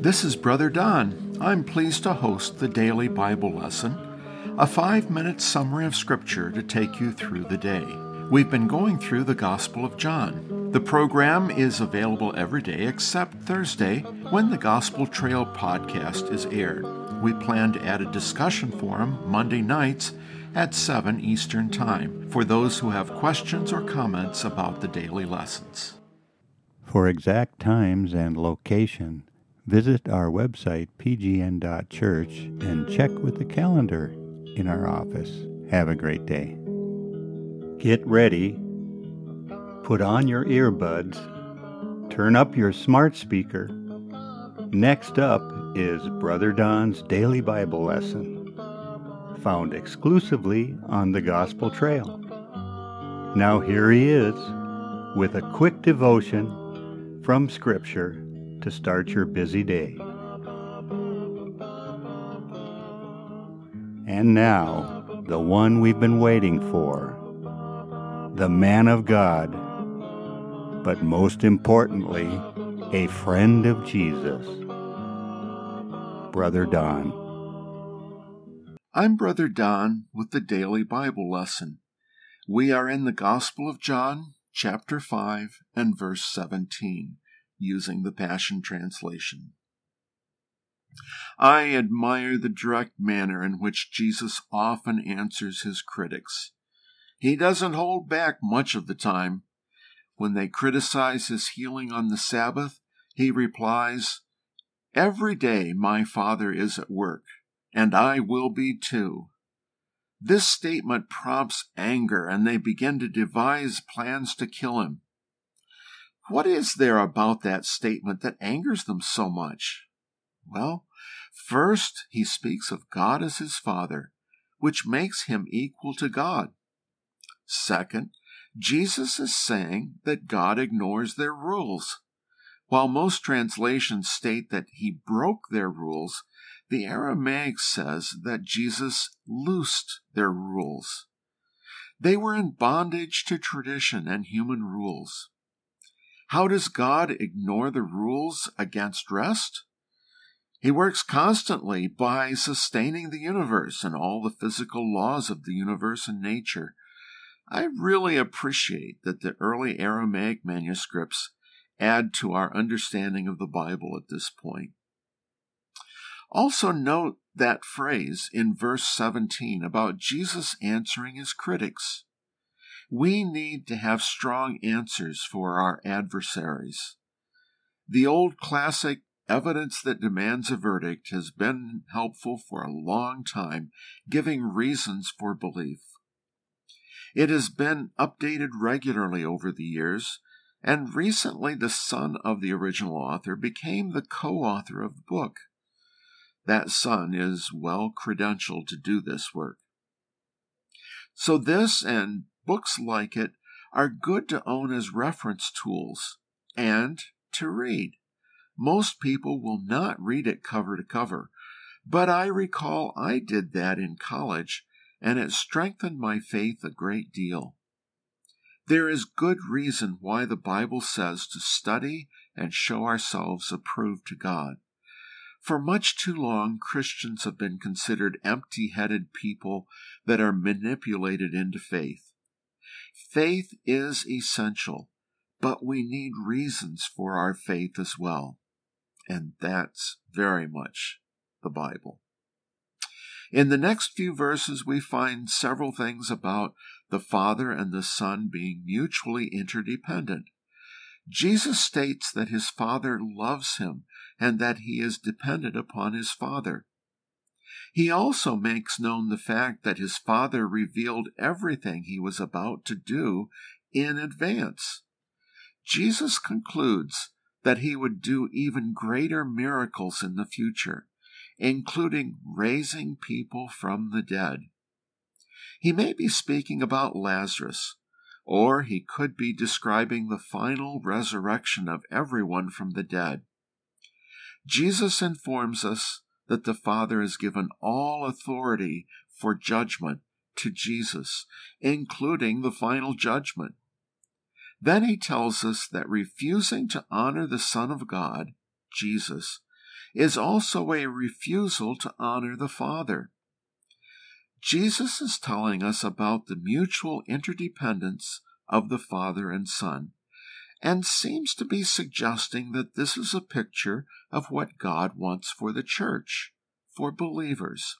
This is Brother Don. I'm pleased to host the daily Bible lesson, a five minute summary of Scripture to take you through the day. We've been going through the Gospel of John. The program is available every day except Thursday when the Gospel Trail podcast is aired. We plan to add a discussion forum Monday nights at 7 Eastern Time for those who have questions or comments about the daily lessons. For exact times and location, visit our website pgn.church and check with the calendar in our office. Have a great day. Get ready. Put on your earbuds. Turn up your smart speaker. Next up is Brother Don's Daily Bible Lesson, found exclusively on the Gospel Trail. Now here he is with a quick devotion from Scripture to start your busy day. And now, the one we've been waiting for, the man of God, but most importantly, a friend of Jesus, Brother Don. I'm Brother Don with the Daily Bible Lesson. We are in the Gospel of John, chapter 5, and verse 17 using the Passion Translation. I admire the direct manner in which Jesus often answers his critics. He doesn't hold back much of the time. When they criticize his healing on the Sabbath, he replies, Every day my Father is at work, and I will be too. This statement prompts anger, and they begin to devise plans to kill him. What is there about that statement that angers them so much? Well, first, he speaks of God as his Father, which makes him equal to God. Second, Jesus is saying that God ignores their rules. While most translations state that he broke their rules, the Aramaic says that Jesus loosed their rules. They were in bondage to tradition and human rules. How does God ignore the rules against rest? He works constantly by sustaining the universe and all the physical laws of the universe and nature. I really appreciate that the early Aramaic manuscripts add to our understanding of the Bible at this point. Also, note that phrase in verse 17 about Jesus answering his critics. We need to have strong answers for our adversaries. The old classic evidence that demands a verdict has been helpful for a long time, giving reasons for belief. It has been updated regularly over the years, and recently the son of the original author became the co author of the book. That son is well credentialed to do this work. So, this and Books like it are good to own as reference tools and to read. Most people will not read it cover to cover, but I recall I did that in college, and it strengthened my faith a great deal. There is good reason why the Bible says to study and show ourselves approved to God. For much too long, Christians have been considered empty headed people that are manipulated into faith. Faith is essential, but we need reasons for our faith as well. And that's very much the Bible. In the next few verses, we find several things about the Father and the Son being mutually interdependent. Jesus states that his Father loves him and that he is dependent upon his Father. He also makes known the fact that his father revealed everything he was about to do in advance. Jesus concludes that he would do even greater miracles in the future, including raising people from the dead. He may be speaking about Lazarus, or he could be describing the final resurrection of everyone from the dead. Jesus informs us that the Father has given all authority for judgment to Jesus, including the final judgment. Then he tells us that refusing to honor the Son of God, Jesus, is also a refusal to honor the Father. Jesus is telling us about the mutual interdependence of the Father and Son, and seems to be suggesting that this is a picture of what God wants for the church, for believers.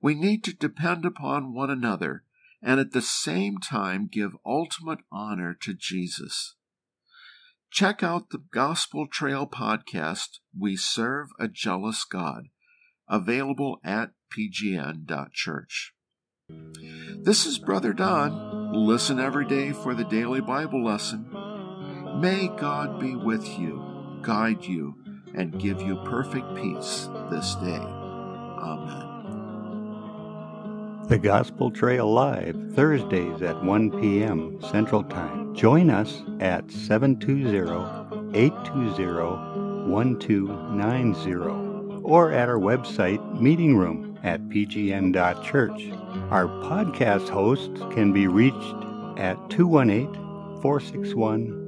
We need to depend upon one another and at the same time give ultimate honor to Jesus. Check out the Gospel Trail podcast, We Serve a Jealous God, available at pgn.church. This is Brother Don. Listen every day for the daily Bible lesson. May God be with you, guide you, and give you perfect peace this day. Amen. The Gospel Trail Live, Thursdays at 1 p.m. Central Time. Join us at 720 820 1290 or at our website, Meeting Room at pgn.church. Our podcast hosts can be reached at 218 461